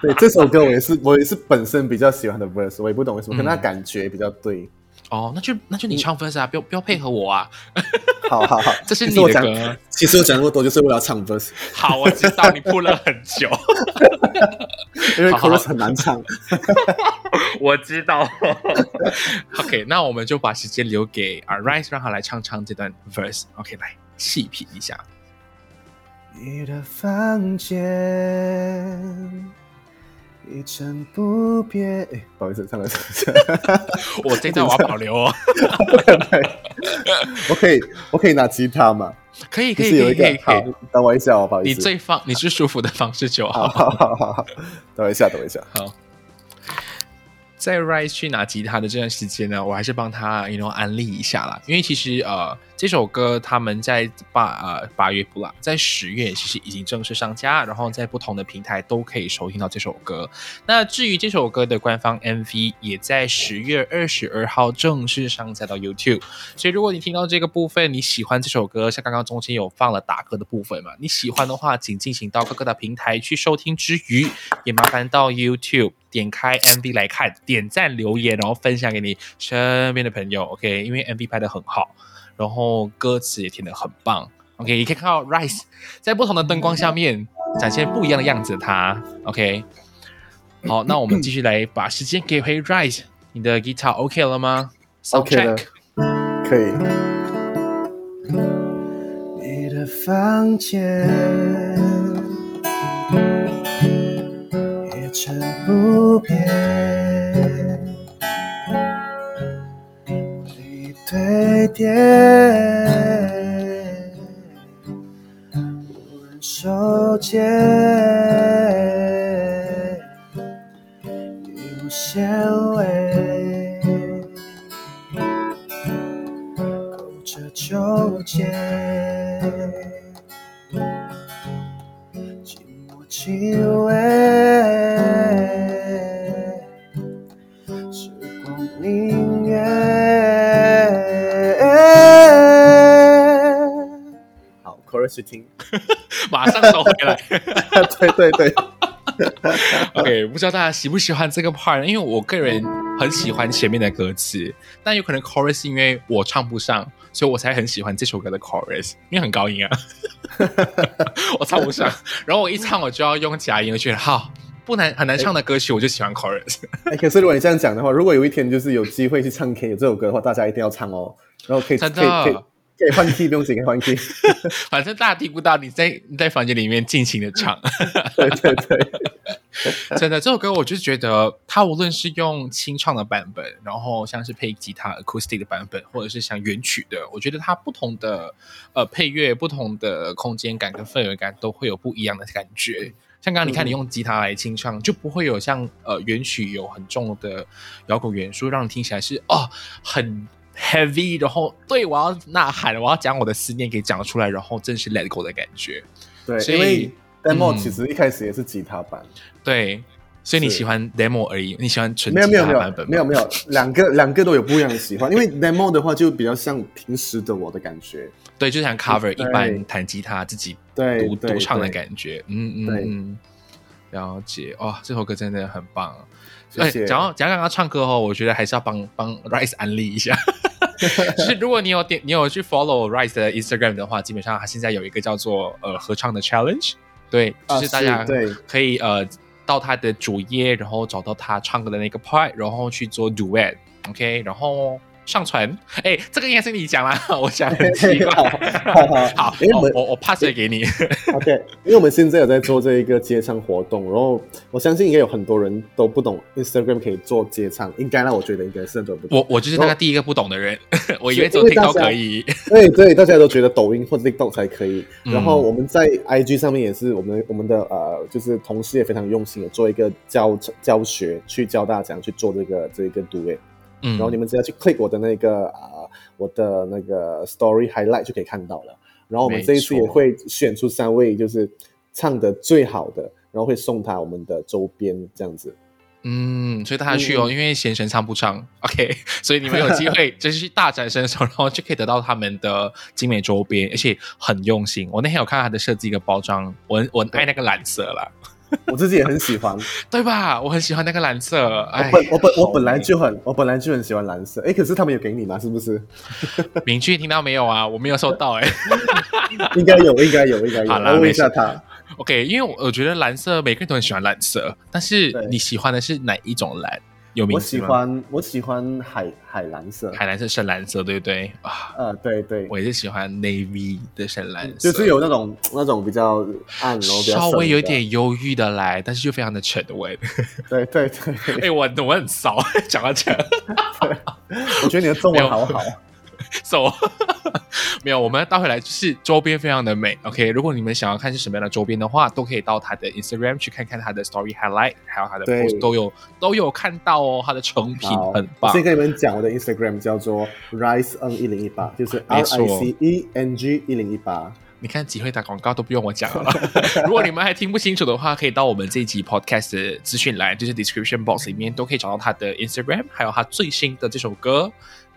对这首歌我也是我也是本身比较喜欢的 verse，我也不懂为什么，可能他感觉比较对。哦，那就那就你唱 verse 啊，不要不要配合我啊。好好好，这是你的歌，其实我讲那么多就是为了要唱 verse，好，我知道你铺了很久，因为好好 chorus 很难唱。我知道。OK，那我们就把时间留给啊 Rise，让他来唱唱这段 verse。OK，来细品一下。你的房间一成不变。哎，不好意思，唱了唱了。我这段我要保留哦。我可以，我可以拿吉他吗？可以可以可以可以好，，等我一下我，不好意思。你最放你最舒服的方式就好好。好好好好，等我一下，等我一下。好，在 Rise 去拿吉他的这段时间呢，我还是帮他 you know 安利一下啦，因为其实呃这首歌他们在八呃八月不啦，在十月其实已经正式上架，然后在不同的平台都可以收听到这首歌。那至于这首歌的官方 MV 也在十月二十二号正式上架到 YouTube，所以如果你听到这个部分你喜欢这首歌，像刚刚中间有放了打歌的部分嘛，你喜欢的话，请进行到各个的平台去收听之余，也麻烦到 YouTube 点开 MV 来看，点赞留言，然后分享给你身边的朋友，OK？因为 MV 拍的很好，然后歌词也填的很棒，OK？你可以看到 Rise 在不同的灯光下面展现不一样的样子的他，OK？好，那我们继续来把时间给回 Rise，你的 guitar OK 了吗 OK 了可以。你的房间不变，你对点，无人手间，一无纤维，勾着纠结，去听。马上收回来。对对对，OK，不知道大家喜不喜欢这个 part？因为我个人很喜欢前面的歌词，但有可能 chorus 因为我唱不上，所以我才很喜欢这首歌的 chorus，因为很高音啊，我唱不上。然后我一唱我就要用假音，我觉得好不难很难唱的歌曲，我就喜欢 chorus。哎，可是如果你这样讲的话，如果有一天就是有机会去唱 K 有这首歌的话，大家一定要唱哦。然后可以真的可以可以可以换 key，不用紧，可以换 key。反正大家听不到，你在你在房间里面尽情的唱。对对对，真的，这首歌我就是觉得，它无论是用清唱的版本，然后像是配吉他 acoustic 的版本，或者是像原曲的，我觉得它不同的呃配乐、不同的空间感跟氛围感都会有不一样的感觉。像刚刚你看，你用吉他来清唱，就不会有像呃原曲有很重的摇滚元素，让你听起来是哦很 heavy，然后对我要呐喊，我要讲我的思念给讲出来，然后正是 let go 的感觉。对，所以 demo 嗯。其实一开始也是吉他版，对，所以你喜欢 demo 而已，你喜欢纯没有吉没有没有他版本没有没有，两个 两个都有不一样的喜欢。因为 demo 的话就比较像平时的我的感觉，对，就像 cover 一般弹吉他自己独对对独唱的感觉，嗯嗯嗯，了解。哇，这首歌真的很棒。哎讲到讲到刚刚唱歌后，我觉得还是要帮帮 Rice 安利一下。就是如果你有点你有去 follow Rice 的 Instagram 的话，基本上他现在有一个叫做呃合唱的 challenge，对，就啊是大家对。可以呃到他的主页，然后找到他唱歌的那个 part，然后去做 duet，OK，、然后上传。哎，这个应该是你讲啦，我想很奇怪。好 因为我们我我我 pass 给你。OK，因为我们现在有在做这一个接唱活动，然后我相信应该有很多人都不懂 Instagram 可以做接唱，应该啦，我觉得应该是很多人不懂。我我就是那个第一个不懂的人，我以为是只有听到因为大家可以。对对，大家都觉得抖音或者 TikTok 才可以。嗯然后我们在 IG 上面也是，我们我们的呃，就是同事也非常用心的做一个教教学，去教大家怎样去做这个这一个 duet。嗯，然后你们只要去 click 我的那个啊、我的那个 story highlight 就可以看到了。然后我们这一次也会选出三位就是唱的最好的，然后会送他我们的周边这样子。嗯，所以大家去哦，嗯因为贤神唱不唱，OK，所以你们有机会 就是去大展身手，然后就可以得到他们的精美周边，而且很用心。我那天有看到他的设计一个包装，我我很爱那个蓝色啦，我自己也很喜欢。对吧？我很喜欢那个蓝色，我哎，本我本我本来就很我本来就很喜欢蓝色，哎，可是他们有给你吗？是不是？明俊听到没有啊？我没有收到哎、应该有，应该有，应该有。好啦我问一下他。OK，因为我我觉得蓝色每个人都很喜欢蓝色，但是你喜欢的是哪一种蓝？有名我喜？欢我喜欢海海蓝色。海蓝色、深蓝色，对不对啊？呃，对对，我也是喜欢 navy 的深蓝色，就是有那种那种比较暗，稍微有点忧郁的来，但是又非常的沉稳。对对对。哎、我我很骚，讲到这 我觉得你的中文好好。骚，没有，我们倒回来就是周边非常的美。OK，如果你们想要看是什么样的周边的话，都可以到他的 Instagram 去看看他的 Story Highlight，还有他的 post 都有都有看到哦，他的成品很棒我先。跟你们讲，我的 Instagram 叫做 Rise N 一零一八，就是没 R 错 I C E N G 一零一八。你看几会打广告都不用我讲了。如果你们还听不清楚的话，可以到我们这一集 podcast 的资讯栏，就是 description box 里面都可以找到他的 Instagram，还有他最新的这首歌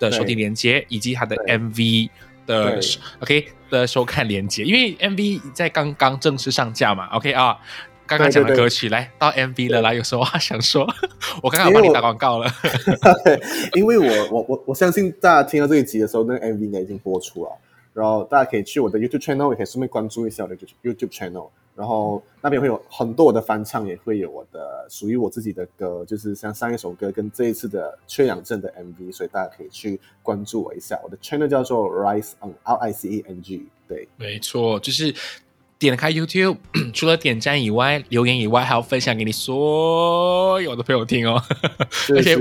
的收听连接，以及它的 MV 的 OK 的收看连接。因为 MV 在刚刚正式上架嘛，OK 啊。刚刚讲的对对对歌曲，来到 MV 了啦，有什么话想说？我刚刚有帮你打广告了。因为我我我我相信大家听到这一集的时候，那个 MV 应该已经播出了，然后大家可以去我的 YouTube channel，也可以顺便关注一下我的 YouTube channel，然后那边会有很多我的翻唱，也会有我的属于我自己的歌，就是像上一首歌跟这一次的缺氧症的 MV，所以大家可以去关注我一下。我的 channel 叫做 Rise on R I C E N G，对。没错，就是点开 YouTube，除了点赞以外，留言以外，还要分享给你所有的朋友听哦。是 而且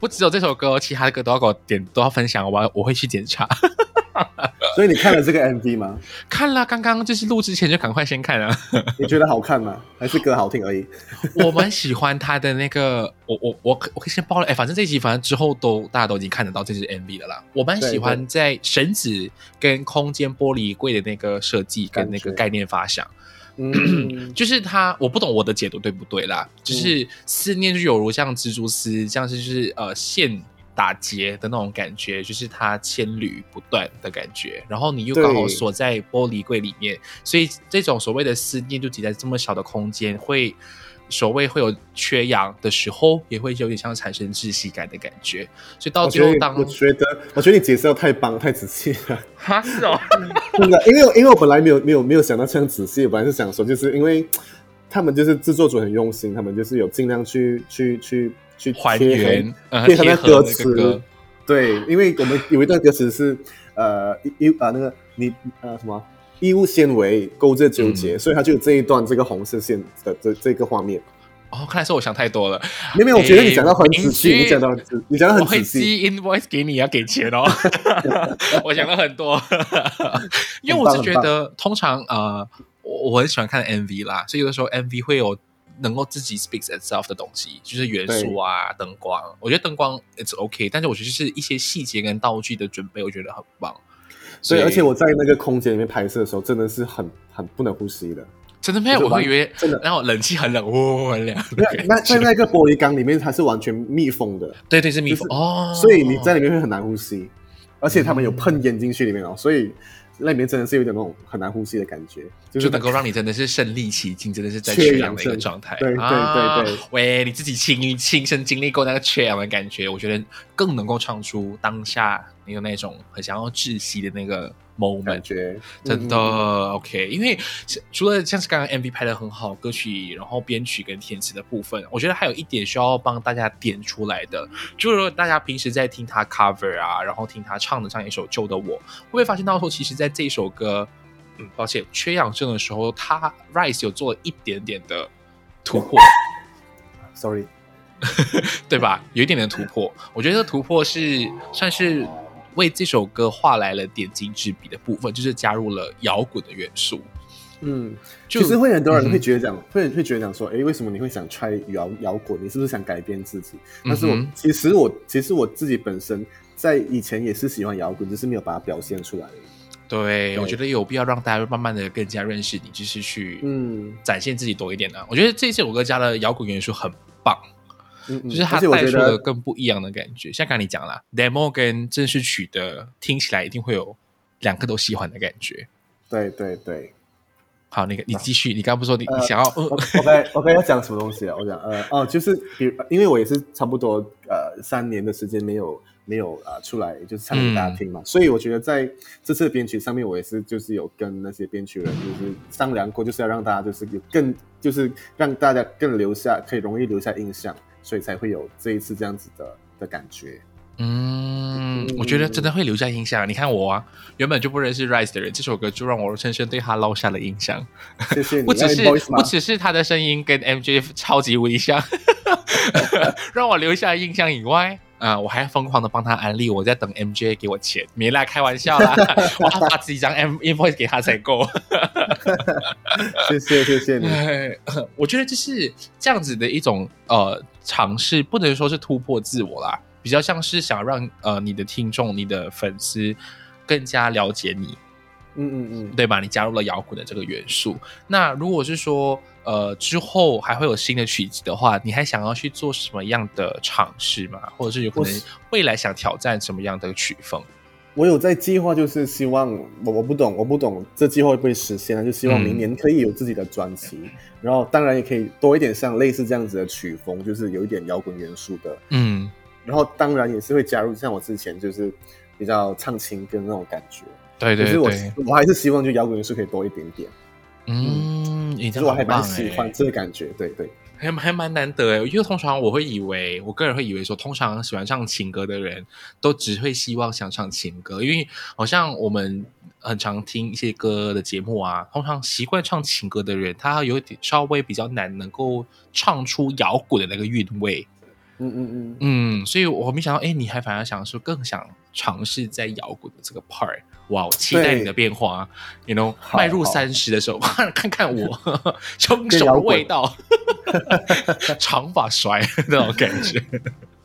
不只有这首歌，其他的歌都要给我点，都要分享，我要我会去检查。所以你看了这个 MV 吗？看了，刚刚就是录之前就赶快先看了。你觉得好看吗？还是歌好听而已？我蛮喜欢他的那个，我我我可我可以先爆了，哎，反正这一集反正之后都大家都已经看得到这支 MV 了啦。我蛮喜欢在绳子跟空间玻璃柜的那个设计跟那个概念发想。嗯，就是他，我不懂我的解读对不对啦。就是思念就有如像蜘蛛丝，像是就是呃线打结的那种感觉，就是它千缕不断的感觉。然后你又刚好锁在玻璃柜里面，所以这种所谓的思念就挤在这么小的空间，会所谓会有缺氧的时候，也会有点像产生窒息感的感觉。所以到最后，当我觉得，我觉得你解释的太棒 太仔细了。哈是哦，真的，因为因为我本来没有没有没有想到这样仔细，本来是想说，就是因为他们就是制作组很用心，他们就是有尽量去去去去还原贴合那歌词。对，因为我们有一段歌词是呃衣啊那个你呃什么衣物纤维勾着纠结，所以他就有这一段这个红色线的这这个画面。哦，看来是我想太多了。没有没有，我觉得你讲到很仔细，你讲到你讲到很仔细。寄 invoice 给你要给钱哦。我想了很多，因为我是觉得通常呃，我我很喜欢看 MV 啦，所以有的时候 MV 会有能够自己 speaks itself 的东西，就是元素啊、灯光。我觉得灯光 it's OK，但是我觉得就是一些细节跟道具的准备，我觉得很棒。所以，而且我在那个空间里面拍摄的时候，真的是很很不能呼吸的。真的没有，我会以为真的，然后冷气很冷，呜很凉。那在那个玻璃缸里面，它是完全密封的。对对，是密封哦。所以你在里面会很难呼吸，而且他们有喷烟进去里面哦，所以那里面真的是有点那种很难呼吸的感觉，就能够让你真的是身临其境，真的是在缺氧的一个状态。对对对对，喂，你自己亲亲身经历过那个缺氧的感觉，我觉得更能够唱出当下你有那种很想要窒息的那个。Moment 觉真的 OK，因为除了像是刚刚 MV 拍的很好，歌曲然后编曲跟填词的部分，我觉得还有一点需要帮大家点出来的，就是说大家平时在听他 cover 啊，然后听他唱的这样一首《旧的我》，会不会发现到说，其实在这首歌，嗯，抱歉，缺氧症的时候，他 Rise 有做了一点点的突破，Sorry，对吧？有一点点突破，我觉得突破是算是。为这首歌画来了点睛之笔的部分，就是加入了摇滚的元素。嗯，其实会很多人会觉得讲，会会觉得讲说，哎，为什么你会想 try 摇摇滚？你是不是想改变自己？但是我其实我其实我自己本身在以前也是喜欢摇滚，只是没有把它表现出来。对，我觉得有必要让大家慢慢的更加认识你，就是去嗯展现自己多一点呢。我觉得这首歌加了摇滚元素很棒。就是它带出了更不一样的感觉，像刚才你讲啦，demo 跟正式曲的听起来一定会有两个都喜欢的感觉。对对对，好，那个你继续，你刚不说你你想要？OK OK，要讲什么东西啊？我讲呃哦，就是比如因为我也是差不多呃三年的时间没有没有啊出来就是唱给大家听嘛，所以我觉得在这次编曲上面，我也是就是有跟那些编曲人就是商量过，就是要让大家就是有更就是让大家更留下可以容易留下印象。所以才会有这一次这样子的的感觉。嗯，我觉得真的会留下印象。你看我啊，原本就不认识 Rise 的人，这首歌就让我深深对他烙下了印象。谢谢你。不只是不只是他的声音跟 MJ 超级无敌像，让我留下印象以外，啊，我还疯狂的帮他安利，我在等 MJ 给我钱，没啦，开玩笑啦，我要发几张 M invoice 给他才够。谢谢谢谢你。我觉得就是这样子的一种呃。尝试不能说是突破自我啦，比较像是想让呃你的听众、你的粉丝更加了解你，嗯嗯嗯，对吧？你加入了摇滚的这个元素。那如果是说呃之后还会有新的曲子的话，你还想要去做什么样的尝试吗？或者是有可能未来想挑战什么样的曲风？我有在计划，就是希望我我不懂，我不懂这计划会不会实现啊？就希望明年可以有自己的专辑，然后当然也可以多一点像类似这样子的曲风，就是有一点摇滚元素的，嗯，然后当然也是会加入像我之前就是比较唱情歌那种感觉，对对对，我我还是希望就摇滚元素可以多一点点，嗯，其实我还蛮喜欢这个感觉，对对。还还蛮难得诶，因为通常我会以为，我个人会以为说，通常喜欢唱情歌的人都只会希望想唱情歌，因为好像我们很常听一些歌的节目啊，通常习惯唱情歌的人，他有点稍微比较难能够唱出摇滚的那个韵味。嗯嗯嗯嗯，所以我没想到，哎，你还反而想说更想尝试在摇滚的这个 part，哇，期待你的变化，you know，迈入三十的时候，看看我凶手的味道，长发甩那种感觉。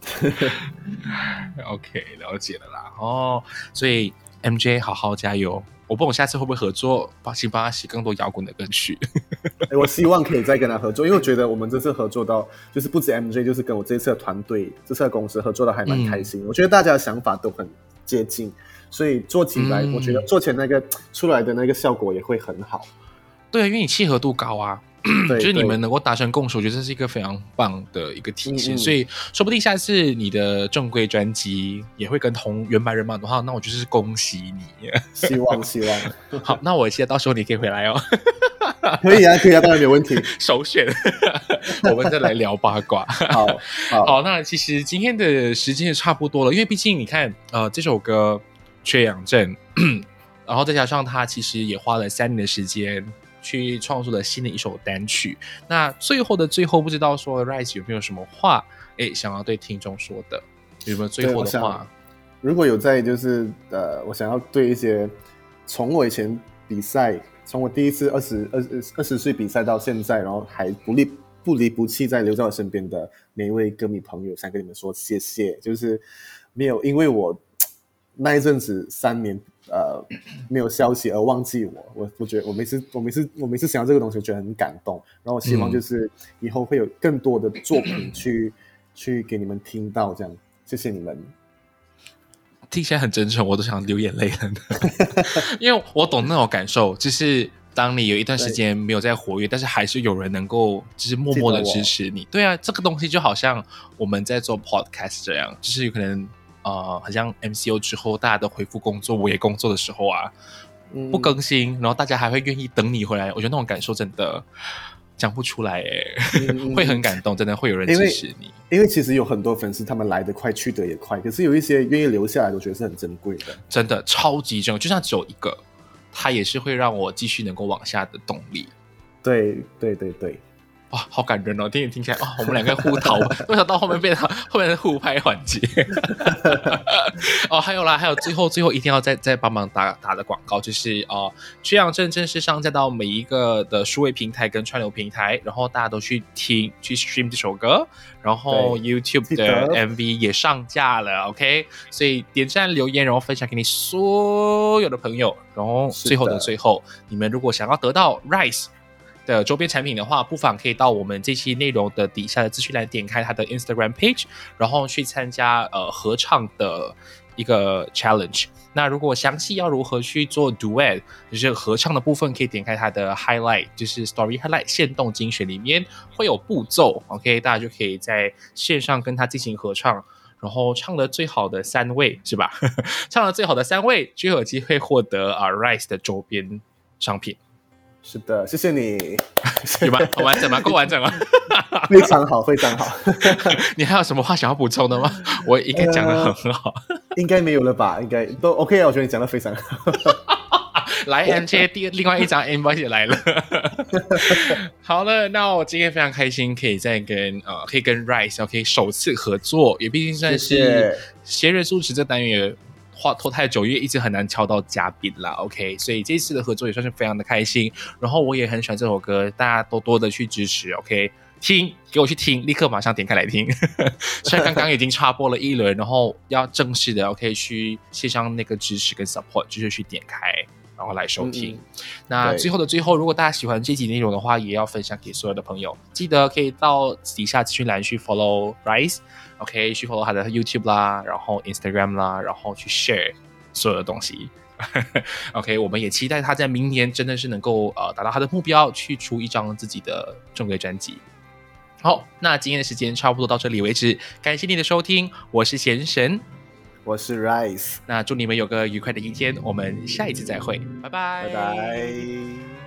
OK，了解了啦。哦，所以 MJ 好好加油。我不懂下次会不会合作，帮请帮他写更多摇滚的歌曲。哎我希望可以再跟他合作，因为我觉得我们这次合作到，就是不止 MJ，就是跟我这次的团队、这次的公司合作的还蛮开心。我觉得大家的想法都很接近，所以做起来，嗯我觉得做起来那个出来的那个效果也会很好。对，因为你契合度高啊，对，就是你们能够达成共识，我觉得这是一个非常棒的一个体现。嗯嗯所以说不定下次你的正规专辑也会跟同原版人马的话，那我就是恭喜你。希望希望 好，那我记得到时候你可以回来哦，可以啊，可以啊，当然没有问题。首选。我们再来聊八卦。好好好，那其实今天的时间也差不多了，因为毕竟你看，呃，这首歌《缺氧症》，然后再加上他其实也花了三年的时间去创作了新的一首单曲。那最后的最后，不知道说 Rise 有没有什么话，哎，想要对听众说的？有没有最后的话？如果有在就是呃，我想要对一些从我以前比赛，从我第一次二十二二十岁比赛到现在，然后还不离不离不弃在留在我身边的每一位歌迷朋友，想跟你们说谢谢，就是没有因为我那一阵子三年呃没有消息而忘记我，我我觉得我每次我每次我每次想到这个东西，我觉得很感动，然后我希望嗯就是以后会有更多的作品去、去给你们听到，这样谢谢你们。听起来很真诚，我都想流眼泪了。因为我懂那种感受，就是当你有一段时间没有在活跃，但是还是有人能够就是默默的支持你。对啊，这个东西就好像我们在做 podcast 这样，就是有可能呃，好像 MCO 之后大家都恢复工作，我也工作的时候啊，嗯不更新，然后大家还会愿意等你回来，我觉得那种感受真的讲不出来哎，嗯 会很感动，真的会有人支持你。因为其实有很多粉丝，他们来得快，去得也快，可是有一些愿意留下来的，我觉得是很珍贵的。真的超级珍贵，就算只有一个，他也是会让我继续能够往下的动力。对对对对，哇，好感人哦！听你听起来，哇，我们两个互讨，为什么到后面变成后面的互拍环节？哦，还有啦，还有最后最后一定要再再帮忙打打的广告，就是哦，缺氧症正式上架到每一个的数位平台跟串流平台，然后大家都去听去 stream 这首歌，然后 YouTube 的 MV 也上架了，OK，所以点赞留言，然后分享给你所有的朋友，然后最后的的最后，你们如果想要得到 Rise。的周边产品的话，不妨可以到我们这期内容的底下的资讯栏点开它的 Instagram page，然后去参加呃合唱的一个 challenge。那如果详细要如何去做 duet，就是合唱的部分，可以点开它的 highlight，就是 story highlight 限动精选里面会有步骤，OK，大家就可以在线上跟他进行合唱。然后唱的最好的三位是吧？唱的最好的三位就有机会获得啊 Rise 的周边商品。是的，谢谢你，有吗？很完整吗？够完整吗？非常好，非常好，你还有什么话想要补充的吗？我应该讲的很好。应该没有了吧？应该都 OK 啊，我觉得你讲的非常好。来，MJ 第另外一张 invite 也来了。好了，那我今天非常开心，可以再跟呃，可以跟 Rice OK 首次合作，也毕竟算是谢邪人素食这单元也话拖太久，因为一直很难敲到嘉宾啦。OK，所以这次的合作也算是非常的开心。然后我也很喜欢这首歌，大家多多的去支持。OK。听，给我去听，立刻马上点开来听。虽然刚刚已经插播了一轮，然后要正式的 OK 去线上那个支持跟 support，就是去点开，然后来收听。嗯那最后的最后，如果大家喜欢这集内容的话，也要分享给所有的朋友。记得可以到底下资讯栏去 follow Rise，OK，、去 follow 他的 YouTube 啦，然后 Instagram 啦，然后去 share 所有的东西。OK，我们也期待他在明年真的是能够呃达到他的目标，去出一张自己的正规专辑。好，那今天的时间差不多到这里为止，感谢你的收听，我是贤神，我是 Rice，那祝你们有个愉快的一天，我们下一次再会，拜拜，拜拜。